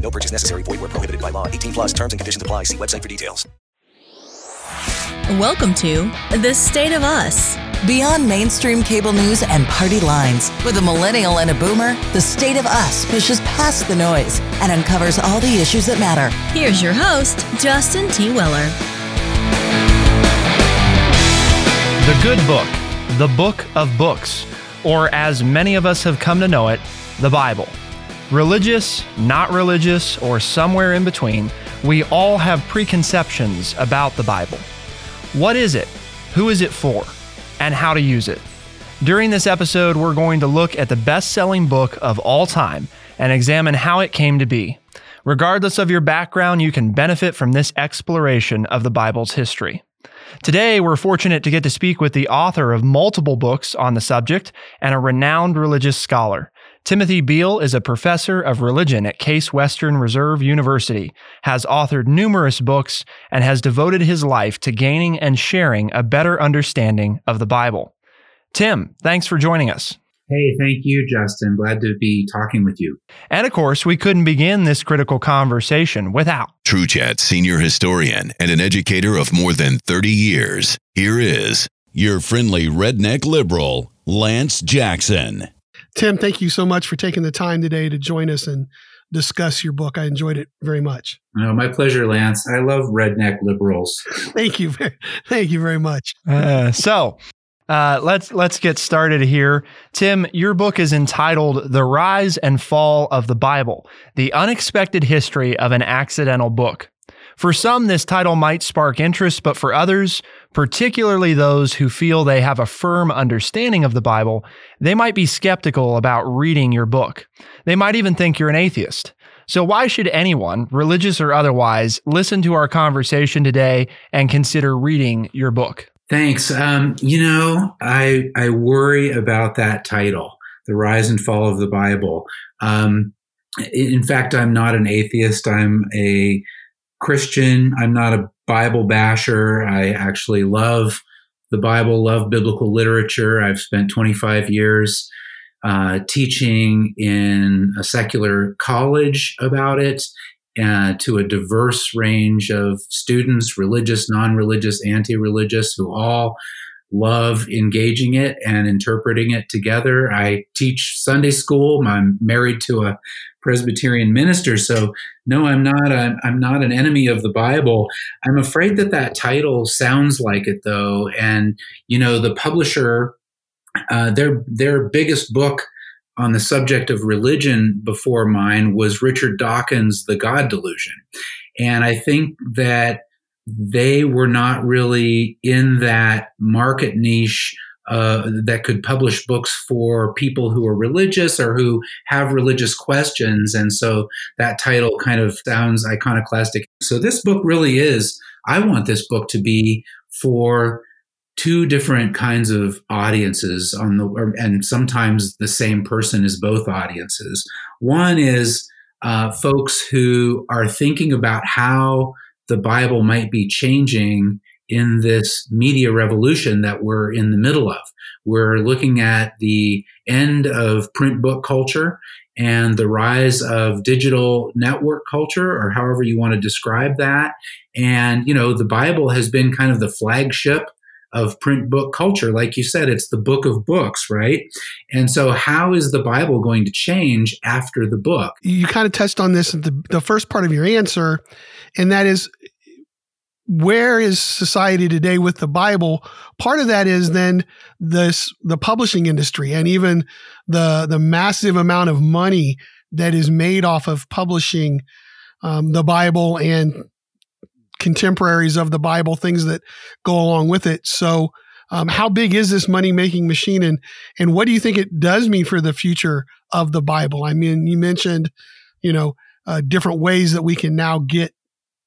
No purchase necessary. Void where prohibited by law. 18 plus terms and conditions apply. See website for details. Welcome to The State of Us. Beyond mainstream cable news and party lines, with a millennial and a boomer, The State of Us pushes past the noise and uncovers all the issues that matter. Here's your host, Justin T. Weller. The Good Book, the Book of Books, or as many of us have come to know it, the Bible. Religious, not religious, or somewhere in between, we all have preconceptions about the Bible. What is it? Who is it for? And how to use it. During this episode, we're going to look at the best selling book of all time and examine how it came to be. Regardless of your background, you can benefit from this exploration of the Bible's history. Today, we're fortunate to get to speak with the author of multiple books on the subject and a renowned religious scholar. Timothy Beal is a professor of religion at Case Western Reserve University, has authored numerous books, and has devoted his life to gaining and sharing a better understanding of the Bible. Tim, thanks for joining us. Hey, thank you, Justin. Glad to be talking with you. And of course, we couldn't begin this critical conversation without TrueChat senior historian and an educator of more than 30 years. Here is your friendly redneck liberal, Lance Jackson. Tim, thank you so much for taking the time today to join us and discuss your book. I enjoyed it very much. Oh, my pleasure, Lance. I love redneck liberals. thank you. Very, thank you very much. Uh, so, uh, let's let's get started here. Tim, your book is entitled "The Rise and Fall of the Bible: The Unexpected History of an Accidental Book." For some, this title might spark interest, but for others, particularly those who feel they have a firm understanding of the Bible, they might be skeptical about reading your book. They might even think you're an atheist. So, why should anyone, religious or otherwise, listen to our conversation today and consider reading your book? Thanks. Um, you know, I I worry about that title, "The Rise and Fall of the Bible." Um, in fact, I'm not an atheist. I'm a Christian. I'm not a Bible basher. I actually love the Bible, love biblical literature. I've spent 25 years uh, teaching in a secular college about it uh, to a diverse range of students, religious, non religious, anti religious, who all love engaging it and interpreting it together. I teach Sunday school. I'm married to a Presbyterian minister, so no, I'm not. I'm not an enemy of the Bible. I'm afraid that that title sounds like it, though. And you know, the publisher, uh, their their biggest book on the subject of religion before mine was Richard Dawkins' The God Delusion, and I think that they were not really in that market niche uh, that could publish books for people who are religious or who have religious questions. And so that title kind of sounds iconoclastic. So this book really is, I want this book to be for two different kinds of audiences on the or, and sometimes the same person is both audiences one is uh, folks who are thinking about how the Bible might be changing in this media revolution that we're in the middle of. We're looking at the end of print book culture and the rise of digital network culture, or however you want to describe that. And, you know, the Bible has been kind of the flagship of print book culture. Like you said, it's the book of books, right? And so, how is the Bible going to change after the book? You kind of touched on this in the, the first part of your answer, and that is where is society today with the Bible? Part of that is then this the publishing industry and even the the massive amount of money that is made off of publishing um, the Bible and contemporaries of the Bible, things that go along with it. So, um, how big is this money making machine, and and what do you think it does mean for the future of the Bible? I mean, you mentioned, you know, uh, different ways that we can now get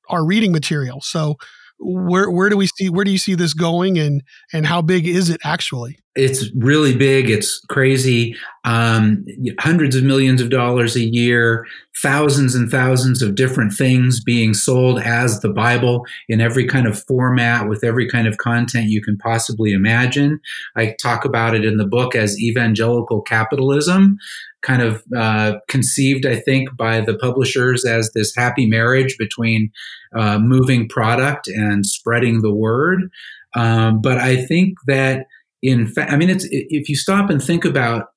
our reading material. So where where do we see where do you see this going and and how big is it actually it's really big it's crazy um, hundreds of millions of dollars a year thousands and thousands of different things being sold as the bible in every kind of format with every kind of content you can possibly imagine i talk about it in the book as evangelical capitalism kind of uh, conceived, I think, by the publishers as this happy marriage between uh, moving product and spreading the word. Um, but I think that, in fact, I mean, it's if you stop and think about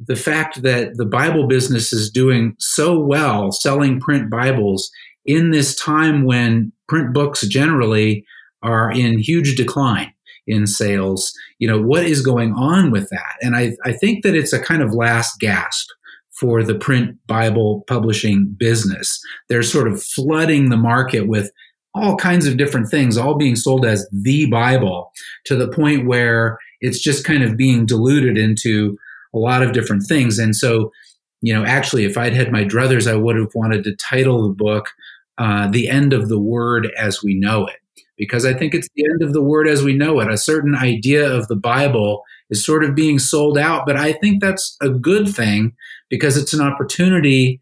the fact that the Bible business is doing so well selling print Bibles in this time when print books generally are in huge decline in sales. You know, what is going on with that? And I, I think that it's a kind of last gasp for the print Bible publishing business. They're sort of flooding the market with all kinds of different things, all being sold as the Bible to the point where it's just kind of being diluted into a lot of different things. And so, you know, actually, if I'd had my druthers, I would have wanted to title the book uh, The End of the Word as We Know It because I think it's the end of the word as we know it. A certain idea of the Bible is sort of being sold out, but I think that's a good thing because it's an opportunity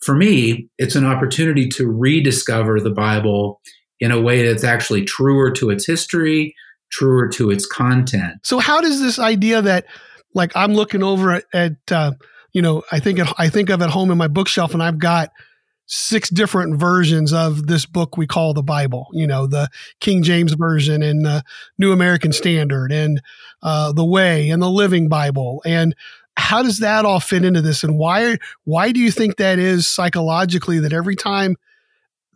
for me, it's an opportunity to rediscover the Bible in a way that's actually truer to its history, truer to its content. So, how does this idea that, like, I'm looking over at, at uh, you know, I think I think of at home in my bookshelf, and I've got six different versions of this book we call the Bible. You know, the King James version and the New American Standard and uh, the Way and the Living Bible. And how does that all fit into this? And why why do you think that is psychologically that every time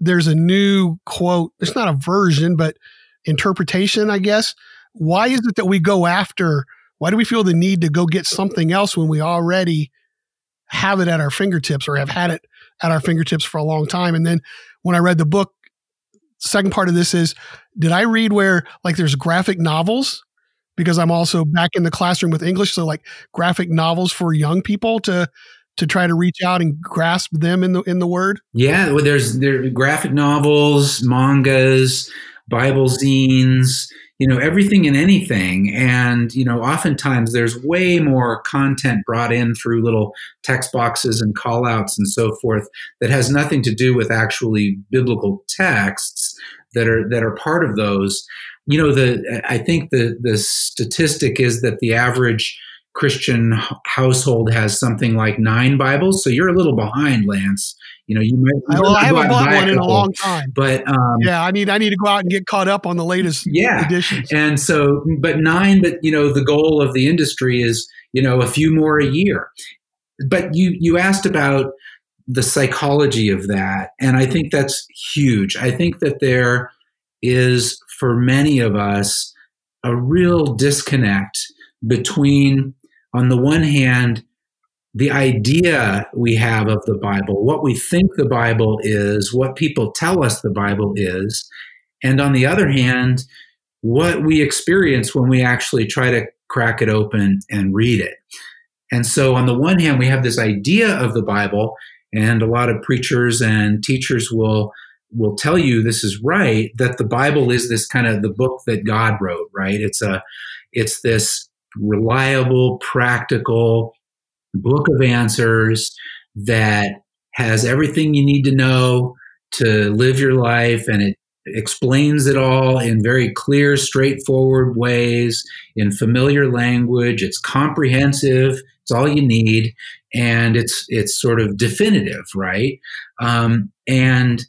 there's a new quote, it's not a version, but interpretation, I guess. Why is it that we go after? Why do we feel the need to go get something else when we already have it at our fingertips or have had it at our fingertips for a long time. And then when I read the book, second part of this is did I read where like there's graphic novels? Because I'm also back in the classroom with English. So like graphic novels for young people to to try to reach out and grasp them in the in the word? Yeah, well, there's there graphic novels, mangas, Bible zines, you know everything and anything. And you know oftentimes there's way more content brought in through little text boxes and call outs and so forth that has nothing to do with actually biblical texts that are that are part of those. You know the i think the the statistic is that the average Christian household has something like nine Bibles, so you're a little behind, Lance. You know, you might. Well, I haven't bought one in a long time, but um, yeah, I need I need to go out and get caught up on the latest yeah. editions. And so, but nine, but you know, the goal of the industry is you know a few more a year. But you you asked about the psychology of that, and I think that's huge. I think that there is for many of us a real disconnect between on the one hand, the idea we have of the Bible, what we think the Bible is, what people tell us the Bible is, and on the other hand, what we experience when we actually try to crack it open and read it. And so, on the one hand, we have this idea of the Bible, and a lot of preachers and teachers will will tell you this is right that the Bible is this kind of the book that God wrote, right? It's a it's this reliable, practical book of answers that has everything you need to know to live your life and it explains it all in very clear, straightforward ways, in familiar language. It's comprehensive. It's all you need, and it's it's sort of definitive, right? Um, and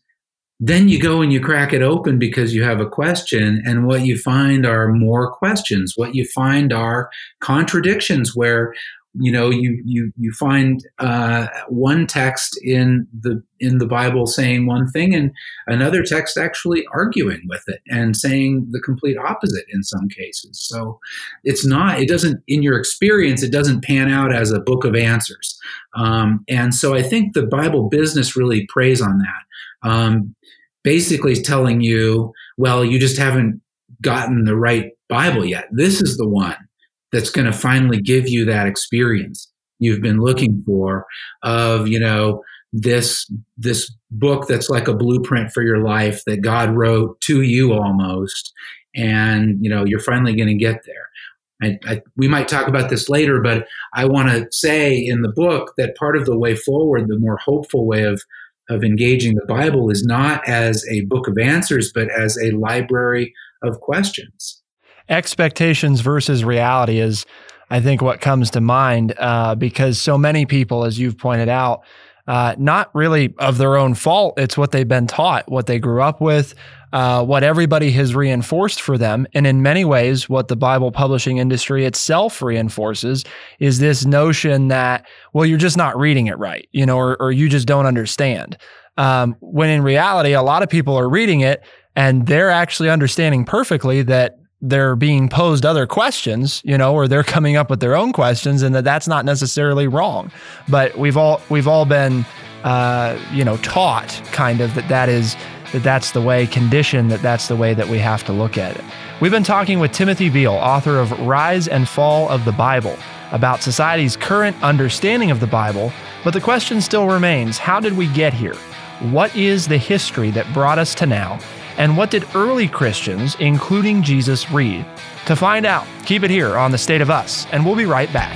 then you go and you crack it open because you have a question, and what you find are more questions. What you find are contradictions where you know you you you find uh, one text in the in the Bible saying one thing and another text actually arguing with it and saying the complete opposite in some cases. So it's not it doesn't in your experience it doesn't pan out as a book of answers. Um, and so I think the Bible business really preys on that. Um, basically telling you, well, you just haven't gotten the right Bible yet. This is the one that's going to finally give you that experience you've been looking for of, you know, this this book that's like a blueprint for your life that God wrote to you almost, and you know you're finally going to get there. I, I, we might talk about this later, but I want to say in the book that part of the way forward, the more hopeful way of of engaging the Bible, is not as a book of answers, but as a library of questions. Expectations versus reality is, I think, what comes to mind uh, because so many people, as you've pointed out, uh, not really of their own fault. It's what they've been taught, what they grew up with, uh, what everybody has reinforced for them. And in many ways, what the Bible publishing industry itself reinforces is this notion that, well, you're just not reading it right, you know, or, or you just don't understand. Um, when in reality, a lot of people are reading it and they're actually understanding perfectly that they're being posed other questions, you know, or they're coming up with their own questions, and that that's not necessarily wrong. But we've all we've all been, uh, you know, taught kind of that that is that that's the way, conditioned that that's the way that we have to look at it. We've been talking with Timothy Beal, author of Rise and Fall of the Bible, about society's current understanding of the Bible. But the question still remains: How did we get here? What is the history that brought us to now? And what did early Christians, including Jesus, read? To find out, keep it here on The State of Us, and we'll be right back.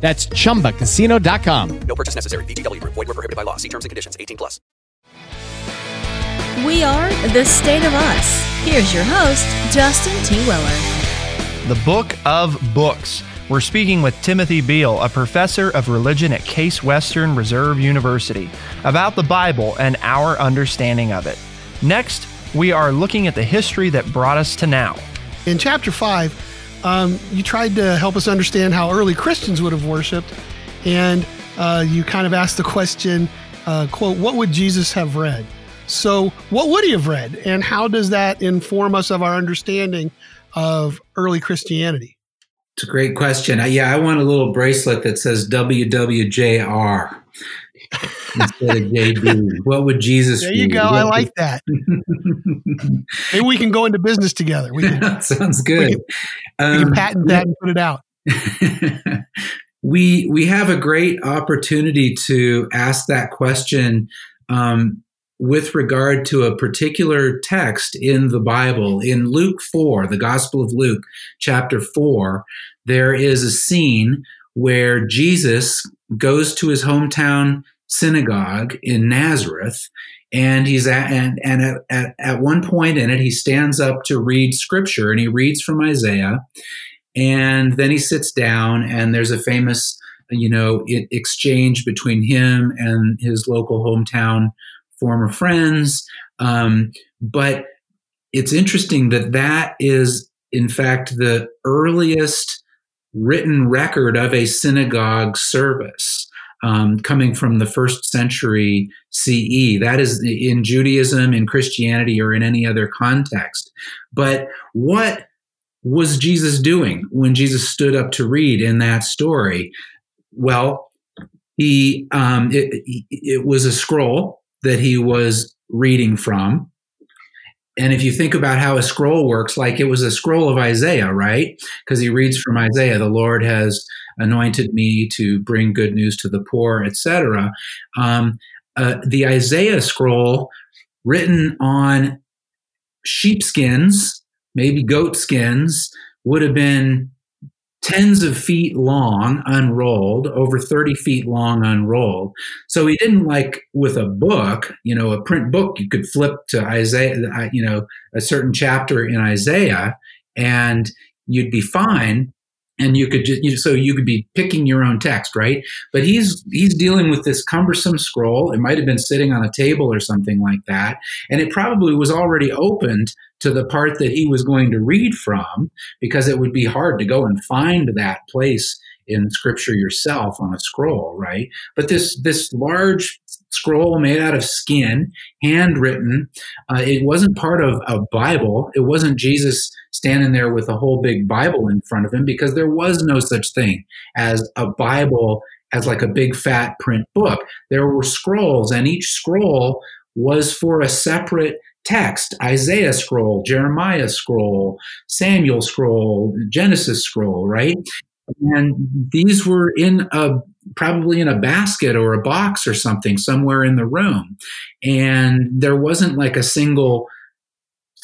That's chumbacasino.com. No purchase necessary. VGW Group. Void where prohibited by law. See terms and conditions. 18 plus. We are The State of Us. Here's your host, Justin T. Weller. The Book of Books. We're speaking with Timothy Beal, a professor of religion at Case Western Reserve University, about the Bible and our understanding of it. Next, we are looking at the history that brought us to now. In chapter five, um, you tried to help us understand how early Christians would have worshipped, and uh, you kind of asked the question, uh, "quote What would Jesus have read?" So, what would he have read, and how does that inform us of our understanding of early Christianity? It's a great question. yeah, I want a little bracelet that says WWJR instead of JD. What would Jesus? There you go. I like that. Maybe we can go into business together. We can, Sounds good. We can, we can patent that and put it out. we we have a great opportunity to ask that question um, with regard to a particular text in the Bible. In Luke four, the Gospel of Luke, chapter four, there is a scene where Jesus goes to his hometown synagogue in Nazareth. And he's at, and, and at, at, at one point in it, he stands up to read scripture and he reads from Isaiah. And then he sits down and there's a famous, you know, exchange between him and his local hometown former friends. Um, but it's interesting that that is, in fact, the earliest written record of a synagogue service um, coming from the first century CE. That is in Judaism, in Christianity, or in any other context. But what was Jesus doing when Jesus stood up to read in that story? Well, he um, it, it was a scroll that he was reading from. And if you think about how a scroll works, like it was a scroll of Isaiah, right? Because he reads from Isaiah, the Lord has anointed me to bring good news to the poor, etc. Um, uh, the Isaiah scroll, written on sheepskins, maybe goat skins, would have been tens of feet long unrolled over 30 feet long unrolled. So he didn't like with a book you know a print book you could flip to isaiah uh, you know a certain chapter in isaiah and you'd be fine and you could just you, know, so you could be picking your own text right? But he's he's dealing with this cumbersome scroll. It might have been sitting on a table or something like that and it probably was already opened to the part that he was going to read from because it would be hard to go and find that place in scripture yourself on a scroll right? But this this large scroll made out of skin handwritten uh, it wasn't part of a bible. It wasn't jesus standing there with a whole big bible in front of him because there was no such thing as a bible as like a big fat print book. There were scrolls and each scroll was for a separate text Isaiah scroll, Jeremiah scroll, Samuel scroll, Genesis scroll, right? And these were in a probably in a basket or a box or something somewhere in the room. And there wasn't like a single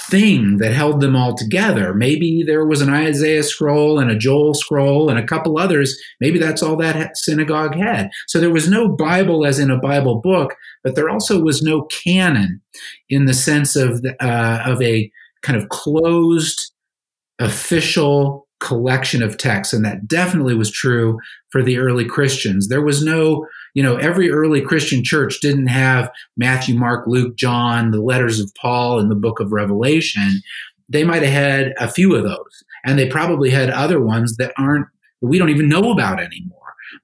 thing that held them all together. Maybe there was an Isaiah scroll and a Joel scroll and a couple others. Maybe that's all that synagogue had. So there was no Bible as in a Bible book, but there also was no canon in the sense of the, uh, of a kind of closed official collection of texts and that definitely was true for the early christians there was no you know every early christian church didn't have matthew mark luke john the letters of paul and the book of revelation. They might have had a few of those and they probably had other ones that aren't we don't even know about anymore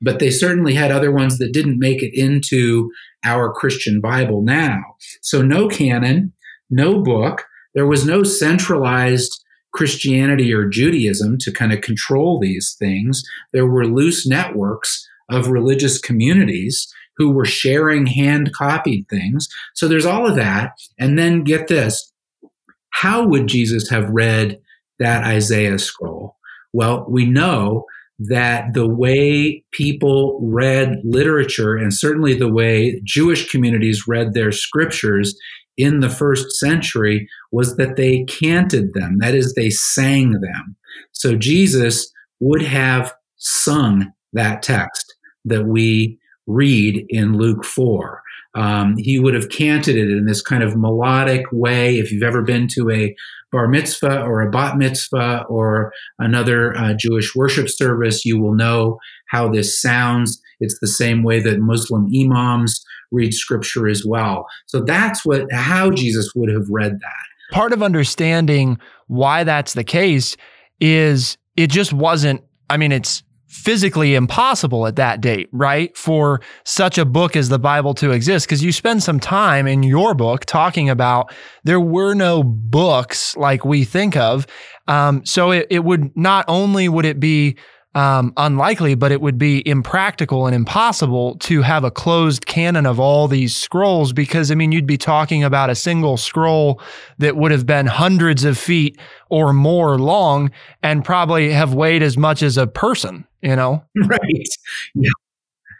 but they certainly had other ones that didn't make it into our christian bible now. So no canon no book. There was no centralized Christianity or Judaism to kind of control these things. There were loose networks of religious communities who were sharing hand copied things. So there's all of that. And then get this how would Jesus have read that Isaiah scroll? Well, we know that the way people read literature and certainly the way Jewish communities read their scriptures in the first century was that they canted them. That is, they sang them. So Jesus would have sung that text that we read in Luke 4. Um, he would have canted it in this kind of melodic way. If you've ever been to a bar mitzvah or a bat mitzvah or another uh, Jewish worship service, you will know how this sounds. It's the same way that Muslim imams read scripture as well. So that's what how Jesus would have read that. Part of understanding why that's the case is it just wasn't I mean it's physically impossible at that date, right? For such a book as the Bible to exist. Because you spend some time in your book talking about there were no books like we think of. Um, so it, it would not only would it be um, unlikely, but it would be impractical and impossible to have a closed canon of all these scrolls because, I mean, you'd be talking about a single scroll that would have been hundreds of feet or more long and probably have weighed as much as a person, you know? Right. Yeah.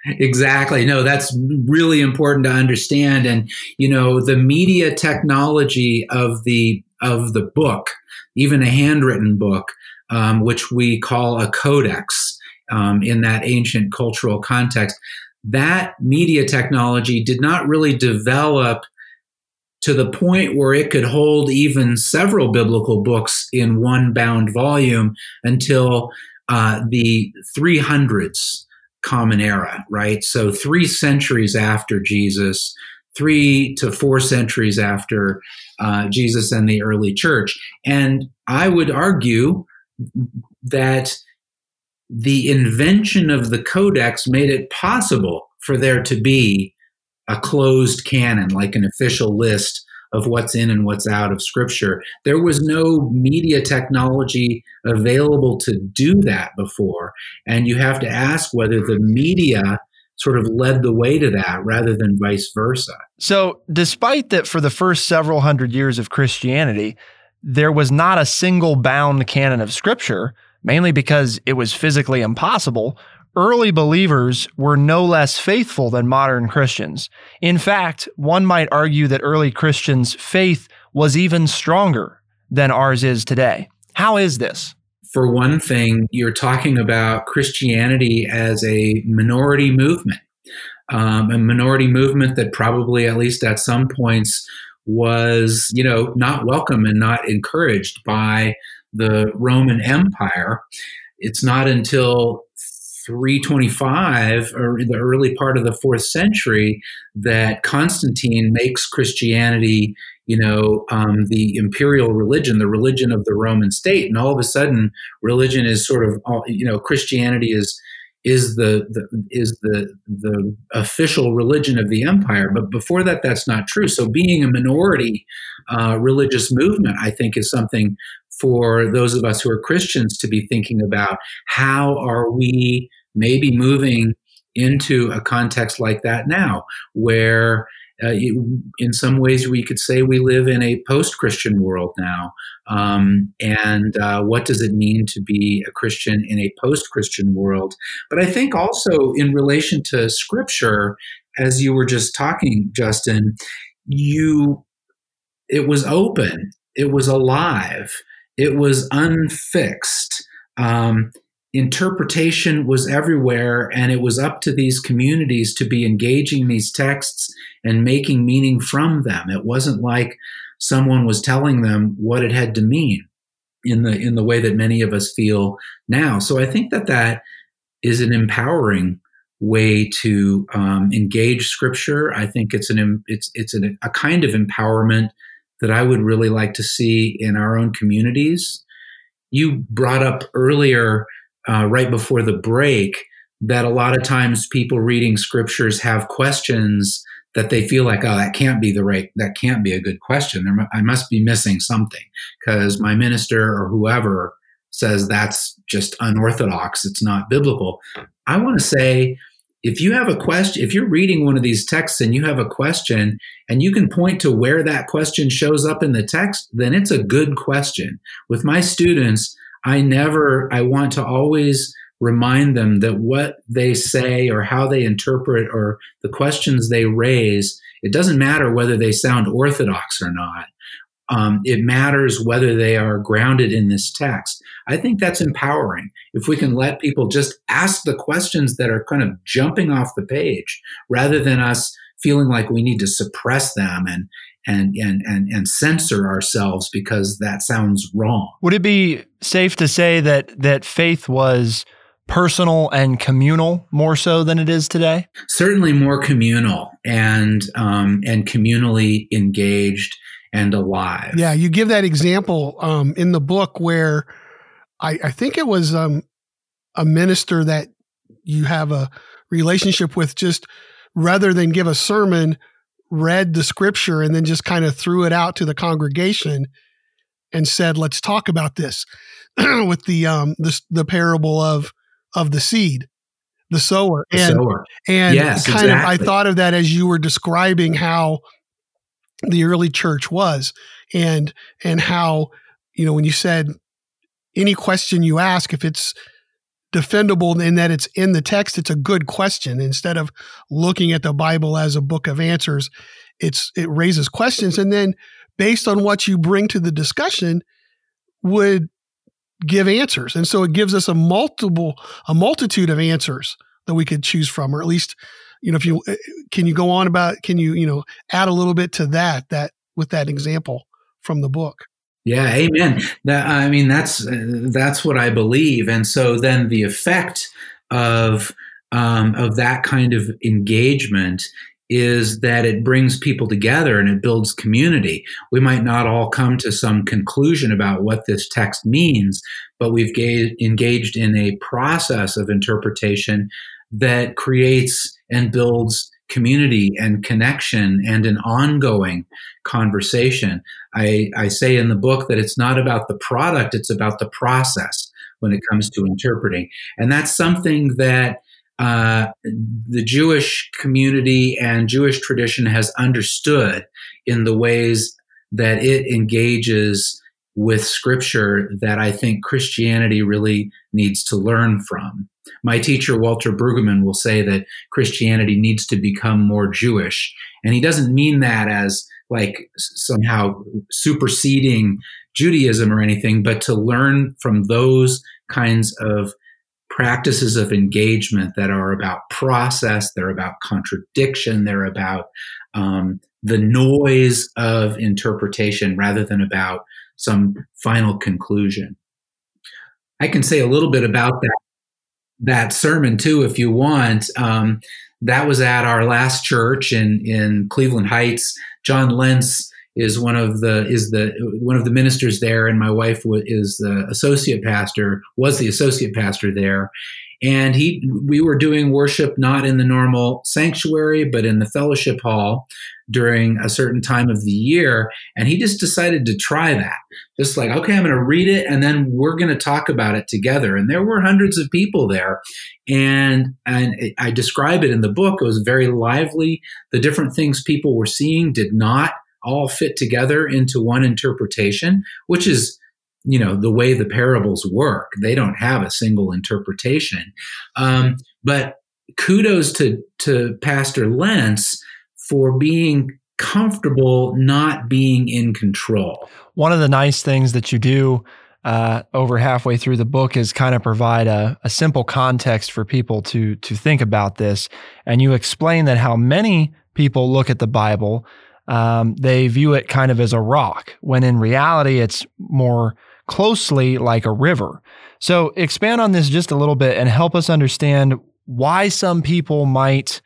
Exactly. No, that's really important to understand. And, you know, the media technology of the of the book, even a handwritten book, um, which we call a codex um, in that ancient cultural context. That media technology did not really develop to the point where it could hold even several biblical books in one bound volume until uh, the 300s common era, right? So, three centuries after Jesus, three to four centuries after uh, Jesus and the early church. And I would argue that the invention of the codex made it possible for there to be a closed canon, like an official list of what's in and what's out of scripture. There was no media technology available to do that before. And you have to ask whether the media sort of led the way to that rather than vice versa. So, despite that, for the first several hundred years of Christianity, there was not a single bound canon of scripture, mainly because it was physically impossible. Early believers were no less faithful than modern Christians. In fact, one might argue that early Christians' faith was even stronger than ours is today. How is this? for one thing, you're talking about Christianity as a minority movement, um, a minority movement that probably, at least at some points, was you know not welcome and not encouraged by the Roman Empire. It's not until 325 or the early part of the fourth century that Constantine makes Christianity, you know, um, the imperial religion, the religion of the Roman state, and all of a sudden, religion is sort of, you know, Christianity is is the, the is the the official religion of the empire. But before that, that's not true. So being a minority uh, religious movement, I think, is something for those of us who are Christians to be thinking about. How are we maybe moving into a context like that now, where uh, in some ways we could say we live in a post-christian world now. Um, and uh, what does it mean to be a christian in a post-christian world? But i think also in relation to scripture as you were just talking justin you it was open. It was alive. It was unfixed. Um, interpretation was everywhere and it was up to these communities to be engaging these texts and making meaning from them. It wasn't like someone was telling them what it had to mean in the in the way that many of us feel now. So i think that that is an empowering way to um, engage scripture. I think it's an it's it's an, a kind of empowerment that i would really like to see in our own communities. You brought up earlier uh, right before the break that a lot of times people reading scriptures have questions that they feel like, oh, that can't be the right, that can't be a good question. There, I must be missing something because my minister or whoever says that's just unorthodox. It's not biblical. I want to say, if you have a question, if you're reading one of these texts and you have a question and you can point to where that question shows up in the text, then it's a good question. With my students, I never, I want to always remind them that what they say or how they interpret or the questions they raise, it doesn't matter whether they sound orthodox or not. Um, it matters whether they are grounded in this text. I think that's empowering. If we can let people just ask the questions that are kind of jumping off the page rather than us feeling like we need to suppress them and and and and and censor ourselves because that sounds wrong. Would it be safe to say that that faith was personal and communal more so than it is today? Certainly more communal and um, and communally engaged and alive. Yeah, you give that example um, in the book where I, I think it was um, a minister that you have a relationship with just rather than give a sermon read the scripture and then just kind of threw it out to the congregation and said, "Let's talk about this," with the um the the parable of of the seed, the sower, the and sower. and yes, kind exactly. of I thought of that as you were describing how the early church was, and and how you know when you said any question you ask, if it's defendable in that it's in the text it's a good question. Instead of looking at the bible as a book of answers it's it raises questions. And then based on what you bring to the discussion would give answers. And so it gives us a multiple a multitude of answers that we could choose from or at least you know if you eh, can you go on about can you you know add a little bit to that that with that example from the book yeah, amen. That I mean, that's that's what I believe, and so then the effect of um, of that kind of engagement is that it brings people together and it builds community. We might not all come to some conclusion about what this text means, but we've ga- engaged in a process of interpretation that creates and builds community and connection and an ongoing conversation. I, I say in the book that it's not about the product, it's about the process when it comes to interpreting. And that's something that uh, the Jewish community and Jewish tradition has understood in the ways that it engages with scripture that I think Christianity really needs to learn from. My teacher, Walter Brueggemann, will say that Christianity needs to become more Jewish. And he doesn't mean that as like somehow superseding Judaism or anything, but to learn from those kinds of practices of engagement that are about process, they're about contradiction, they're about um, the noise of interpretation rather than about some final conclusion. I can say a little bit about that that sermon too, if you want. Um, that was at our last church in in Cleveland Heights. John Lentz is one of the is the one of the ministers there, and my wife is the associate pastor. Was the associate pastor there, and he we were doing worship not in the normal sanctuary, but in the fellowship hall during a certain time of the year. And he just decided to try that. Just like, okay, I'm going to read it and then we're going to talk about it together. And there were hundreds of people there. And, and I describe it in the book. It was very lively. The different things people were seeing did not all fit together into one interpretation, which is you know the way the parables work they don't have a single interpretation um, but kudos to to pastor lentz for being comfortable not being in control. One of the nice things that you do uh, over halfway through the book is kind of provide a, a simple context for people to to think about this, and you explain that how many people look at the Bible, um, they view it kind of as a rock, when in reality it's more closely like a river. So expand on this just a little bit and help us understand why some people might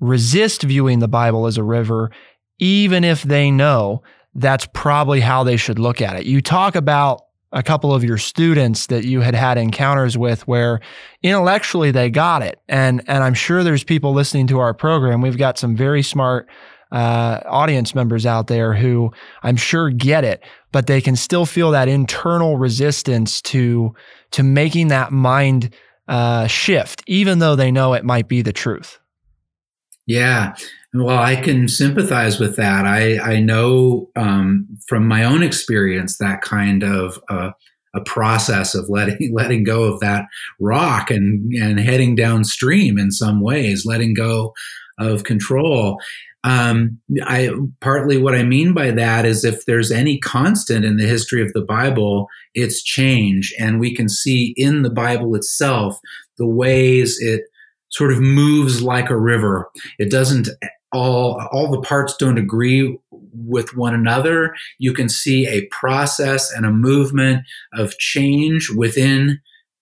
resist viewing the Bible as a river, even if they know that's probably how they should look at it. You talk about a couple of your students that you had had encounters with where intellectually they got it. And, and I'm sure there's people listening to our program. We've got some very smart uh, audience members out there who I'm sure get it, but they can still feel that internal resistance to, to making that mind uh, shift, even though they know it might be the truth. Yeah. Well, I can sympathize with that. I, I know um, from my own experience that kind of uh, a process of letting letting go of that rock and and heading downstream in some ways, letting go of control. Um, I partly what I mean by that is if there's any constant in the history of the Bible, it's change, and we can see in the Bible itself the ways it sort of moves like a river. It doesn't all all the parts don't agree with one another. You can see a process and a movement of change within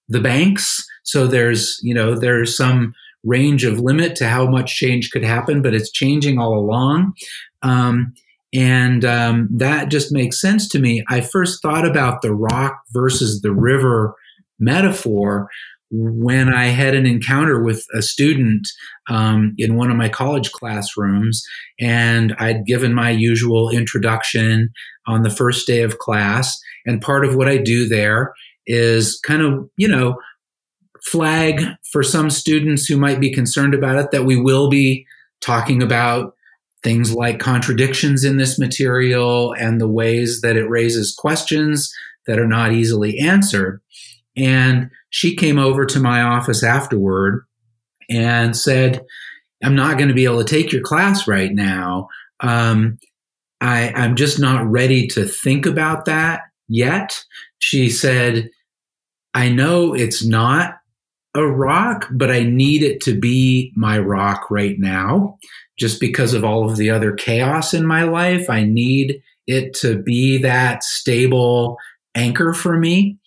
the banks. So there's, you know, there's some range of limit to how much change could happen, but it's changing all along. Um, and um, that just makes sense to me. I first thought about the rock versus the river metaphor when I had an encounter with a student um, in one of my college classrooms, and I'd given my usual introduction on the first day of class. And part of what I do there is kind of, you know, flag for some students who might be concerned about it that we will be talking about things like contradictions in this material and the ways that it raises questions that are not easily answered. And she came over to my office afterward and said, I'm not going to be able to take your class right now. Um, I, I'm just not ready to think about that yet. She said, I know it's not a rock, but I need it to be my rock right now. Just because of all of the other chaos in my life, I need it to be that stable anchor for me.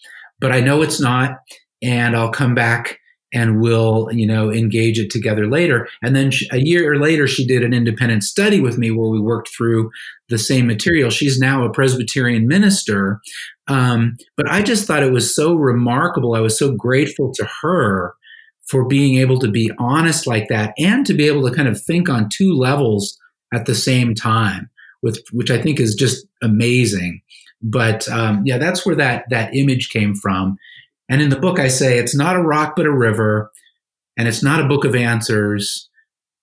But I know it's not and I'll come back and we'll you know engage it together later. And then she, a year later she did an independent study with me where we worked through the same material. She's now a presbyterian minister um, but i just thought it was so remarkable. I was so grateful to her for being able to be honest like that and to be able to kind of think on two levels at the same time with which i think is just amazing but um, yeah that's where that that image came from and in the book, I say it's not a rock, but a river. And it's not a book of answers,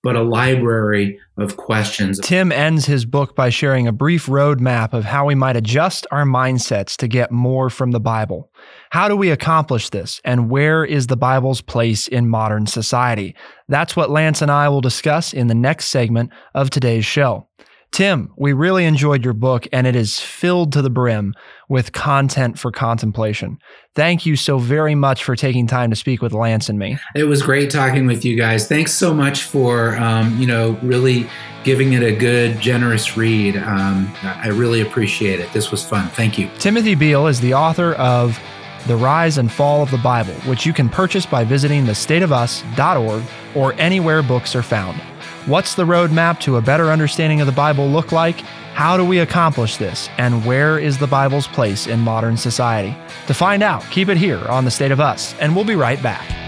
but a library of questions. Tim ends his book by sharing a brief roadmap of how we might adjust our mindsets to get more from the Bible. How do we accomplish this? And where is the Bible's place in modern society? That's what Lance and I will discuss in the next segment of today's show. Tim, we really enjoyed your book, and it is filled to the brim with content for contemplation. Thank you so very much for taking time to speak with Lance and me. It was great talking with you guys. Thanks so much for, um, you know, really giving it a good, generous read. Um, I really appreciate it. This was fun. Thank you. Timothy Beal is the author of The Rise and Fall of the Bible, which you can purchase by visiting thestateofus.org or anywhere books are found. What's the roadmap to a better understanding of the Bible look like? How do we accomplish this? And where is the Bible's place in modern society? To find out, keep it here on The State of Us, and we'll be right back.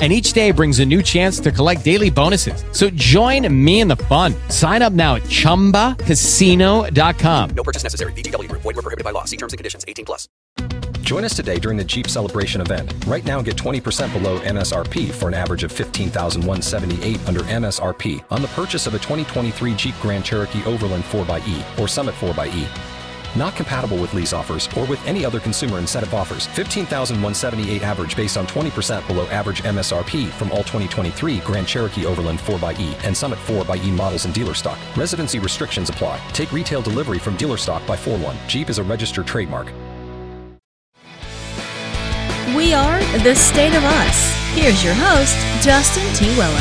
and each day brings a new chance to collect daily bonuses. So join me in the fun. Sign up now at ChumbaCasino.com. No purchase necessary. VGW. Void were prohibited by law. See terms and conditions. 18 plus. Join us today during the Jeep Celebration event. Right now, get 20% below MSRP for an average of 15178 under MSRP on the purchase of a 2023 Jeep Grand Cherokee Overland 4xE or Summit 4xE. Not compatible with lease offers or with any other consumer incentive offers. 15,178 average based on 20% below average MSRP from all 2023 Grand Cherokee Overland 4xE and Summit 4xE models in dealer stock. Residency restrictions apply. Take retail delivery from dealer stock by 4 1. Jeep is a registered trademark. We are The State of Us. Here's your host, Justin T. Weller.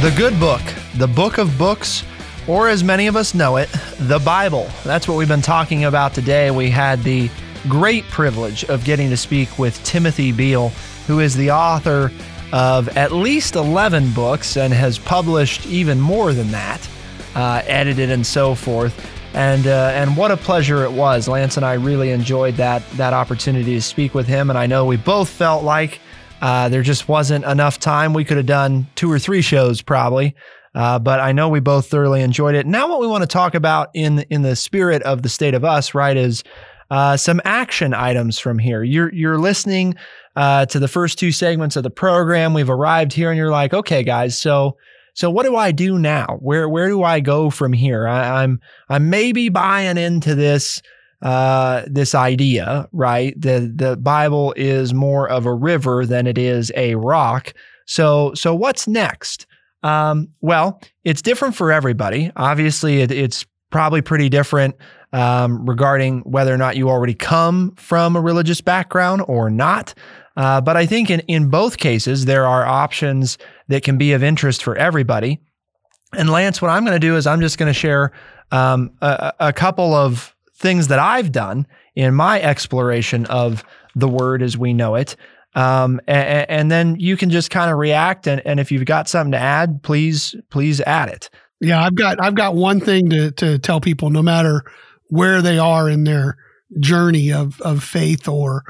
The Good Book, the Book of Books, or as many of us know it, the Bible. That's what we've been talking about today. We had the great privilege of getting to speak with Timothy Beal, who is the author of at least 11 books and has published even more than that, uh, edited and so forth. And uh, and what a pleasure it was. Lance and I really enjoyed that that opportunity to speak with him, and I know we both felt like uh, there just wasn't enough time. We could have done two or three shows probably. Uh, but I know we both thoroughly enjoyed it. Now, what we want to talk about in in the spirit of the state of us, right, is uh, some action items from here. You're you're listening uh, to the first two segments of the program. We've arrived here, and you're like, okay, guys, so so what do I do now? Where where do I go from here? I, I'm I'm maybe buying into this uh, this idea, right? The the Bible is more of a river than it is a rock. So so what's next? Um, well, it's different for everybody. Obviously, it, it's probably pretty different um, regarding whether or not you already come from a religious background or not. Uh, but I think in, in both cases, there are options that can be of interest for everybody. And Lance, what I'm going to do is I'm just going to share um, a, a couple of things that I've done in my exploration of the word as we know it. Um, and, and, then you can just kind of react. And, and if you've got something to add, please, please add it. Yeah, I've got I've got one thing to to tell people, no matter where they are in their journey of of faith or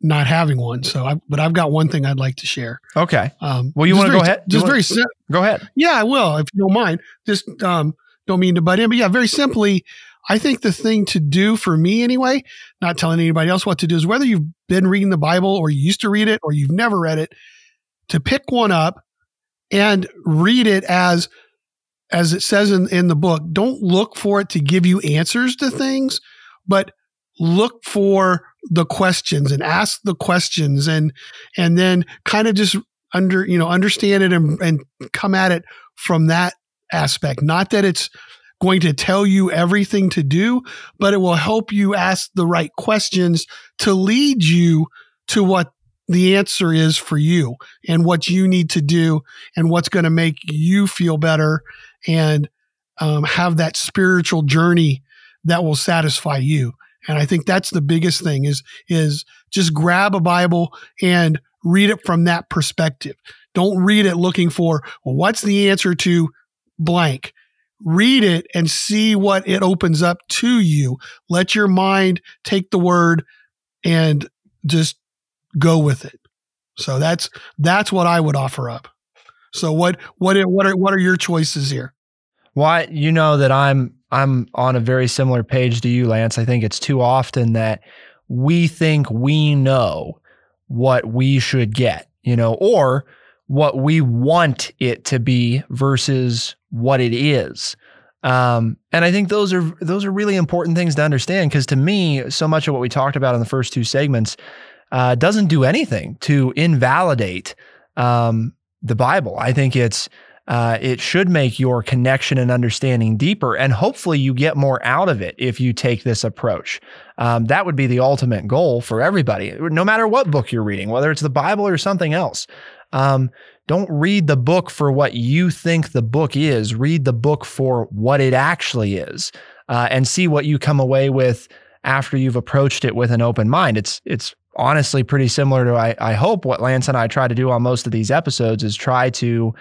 not having one. So, I, but I've got one thing I'd like to share. Okay. Um, well, you want to go ahead? Just wanna, very sim- go ahead. Yeah, I will if you don't mind. Just um, don't mean to butt in, but yeah, very simply, I think the thing to do for me anyway, not telling anybody else what to do, is whether you've been reading the Bible or you used to read it or you've never read it, to pick one up and read it as as it says in, in the book. Don't look for it to give you answers to things, but look for the questions and ask the questions and and then kind of just under you know understand it and, and come at it from that aspect. Not that it's going to tell you everything to do, but it will help you ask the right questions to lead you to what the answer is for you and what you need to do and what's going to make you feel better and um, have that spiritual journey that will satisfy you. And I think that's the biggest thing is, is just grab a Bible and read it from that perspective. Don't read it looking for, well, what's the answer to blank? Read it and see what it opens up to you. Let your mind take the word and just go with it. So that's that's what I would offer up. So what what what are what are your choices here? Well, you know that I'm I'm on a very similar page to you, Lance. I think it's too often that we think we know what we should get, you know, or what we want it to be versus what it is. Um, and I think those are those are really important things to understand because to me, so much of what we talked about in the first two segments uh, doesn't do anything to invalidate um, the Bible. I think it's uh, it should make your connection and understanding deeper, and hopefully you get more out of it if you take this approach. Um, that would be the ultimate goal for everybody, no matter what book you're reading, whether it's the Bible or something else. Um, don't read the book for what you think the book is. Read the book for what it actually is, uh, and see what you come away with after you've approached it with an open mind. It's it's honestly pretty similar to I, I hope what Lance and I try to do on most of these episodes is try to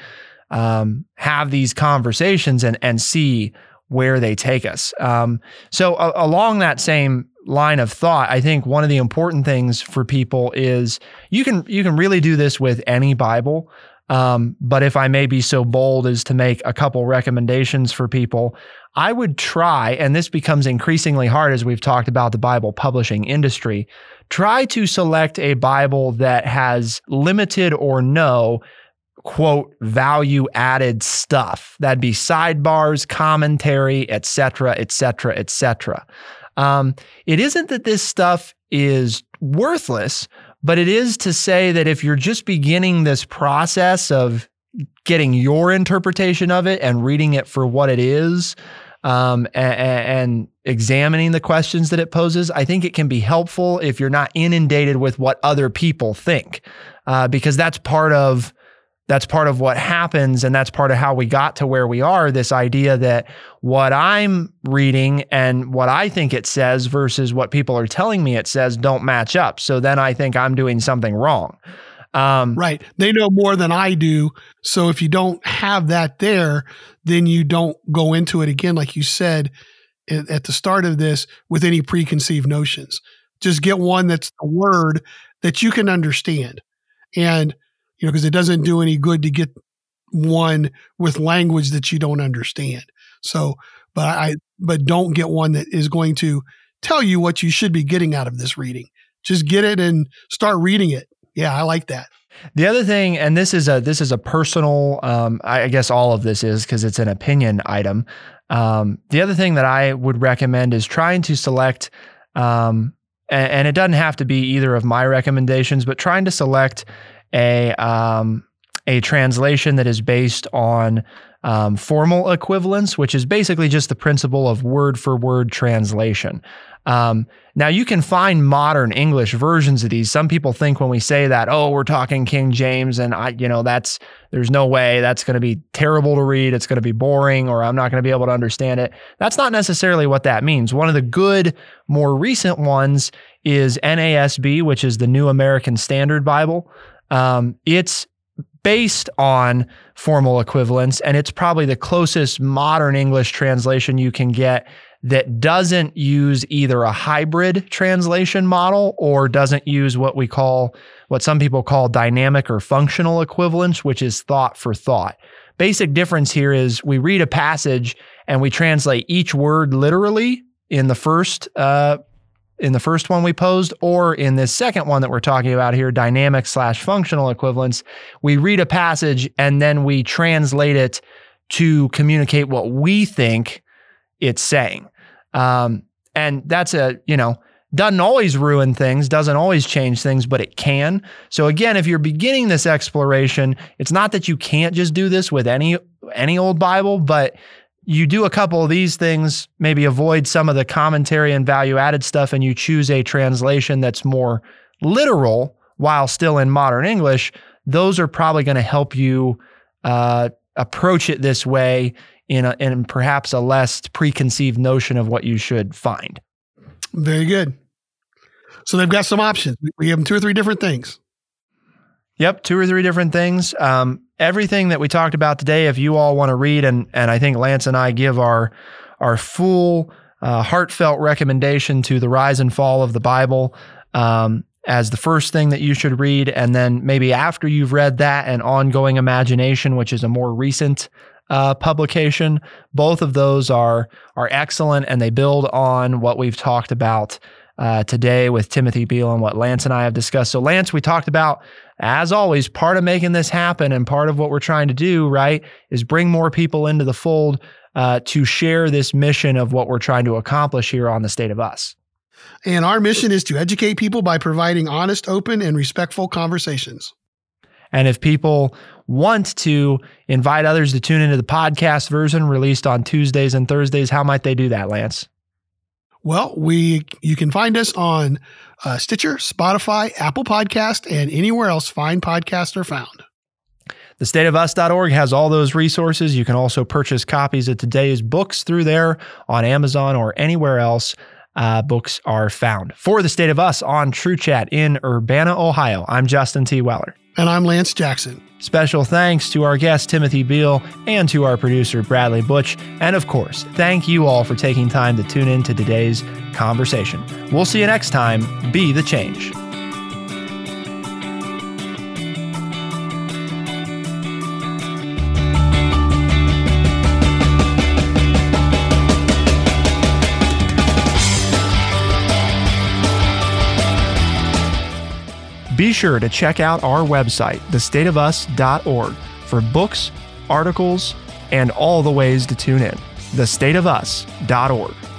um, have these conversations and and see where they take us. Um, so uh, along that same line of thought, I think one of the important things for people is you can you can really do this with any Bible. Um, but if I may be so bold as to make a couple recommendations for people, I would try, and this becomes increasingly hard as we've talked about the Bible publishing industry, try to select a Bible that has limited or no quote value added stuff that'd be sidebars commentary etc etc etc it isn't that this stuff is worthless but it is to say that if you're just beginning this process of getting your interpretation of it and reading it for what it is um, and, and, examining the questions that it poses, I think it can be helpful if you're not inundated with what other people think, uh, because that's part of that's part of what happens and that's part of how we got to where we are this idea that what i'm reading and what i think it says versus what people are telling me it says don't match up. So then i think i'm doing something wrong. Um, right. They know more than i do. So if you don't have that there then you don't go into it again like you said at the start of this with any preconceived notions. Just get one that's the word that you can understand. And you know, because it doesn't do any good to get one with language that you don't understand. So, but I, but don't get one that is going to tell you what you should be getting out of this reading. Just get it and start reading it. Yeah, I like that. The other thing, and this is a this is a personal, um, I guess all of this is because it's an opinion item. Um, the other thing that I would recommend is trying to select, um, and, and, it doesn't have to be either of my recommendations, but trying to select a um, a translation that is based on um, formal equivalence, which is basically just the principle of word for word translation. Um, now you can find modern English versions of these. Some people think when we say that, oh, we're talking King James, and I, you know, that's there's no way that's going to be terrible to read. It's going to be boring, or I'm not going to be able to understand it. That's not necessarily what that means. One of the good, more recent ones is NASB, which is the New American Standard Bible. Um, it's based on formal equivalence, and it's probably the closest modern English translation you can get that doesn't use either a hybrid translation model or doesn't use what we call, what some people call dynamic or functional equivalence, which is thought for thought. Basic difference here is we read a passage and we translate each word literally in the first uh, in the first one we posed, or in this second one that we're talking about here, dynamic slash functional equivalence, we read a passage and then we translate it to communicate what we think it's saying. Um, and that's a, you know, doesn't always ruin things, doesn't always change things, but it can. So again, if you're beginning this exploration, it's not that you can't just do this with any any old Bible, but you do a couple of these things, maybe avoid some of the commentary and value added stuff, and you choose a translation that's more literal while still in modern English, those are probably going to help you uh, approach it this way in, a, in perhaps a less preconceived notion of what you should find. Very good. So they've got some options. We have them two or three different things. Yep, two or three different things. Um, everything that we talked about today, if you all want to read, and and I think Lance and I give our our full uh, heartfelt recommendation to the rise and fall of the Bible um, as the first thing that you should read, and then maybe after you've read that, an ongoing imagination, which is a more recent uh, publication. Both of those are are excellent, and they build on what we've talked about uh, today with Timothy Beal and what Lance and I have discussed. So, Lance, we talked about, as always, part of making this happen and part of what we're trying to do, right, is bring more people into the fold uh, to share this mission of what we're trying to accomplish here on the State of Us. And our mission is to educate people by providing honest, open, and respectful conversations. And if people want to invite others to tune into the podcast version released on Tuesdays and Thursdays, how might they do that, Lance? Well, we you can find us on uh, Stitcher, Spotify, Apple Podcast, and anywhere else fine podcasts are found. TheStateofUs.org has all those resources. You can also purchase copies of today's books through there on Amazon or anywhere else uh, books are found. For the State of Us on True Chat in Urbana, Ohio, I'm Justin T. Weller. And I'm Lance Jackson. Special thanks to our guest, Timothy Beal, and to our producer, Bradley Butch. And of course, thank you all for taking time to tune in to today's conversation. We'll see you next time. Be the change. Be sure to check out our website, thestateofus.org, for books, articles, and all the ways to tune in. Thestateofus.org.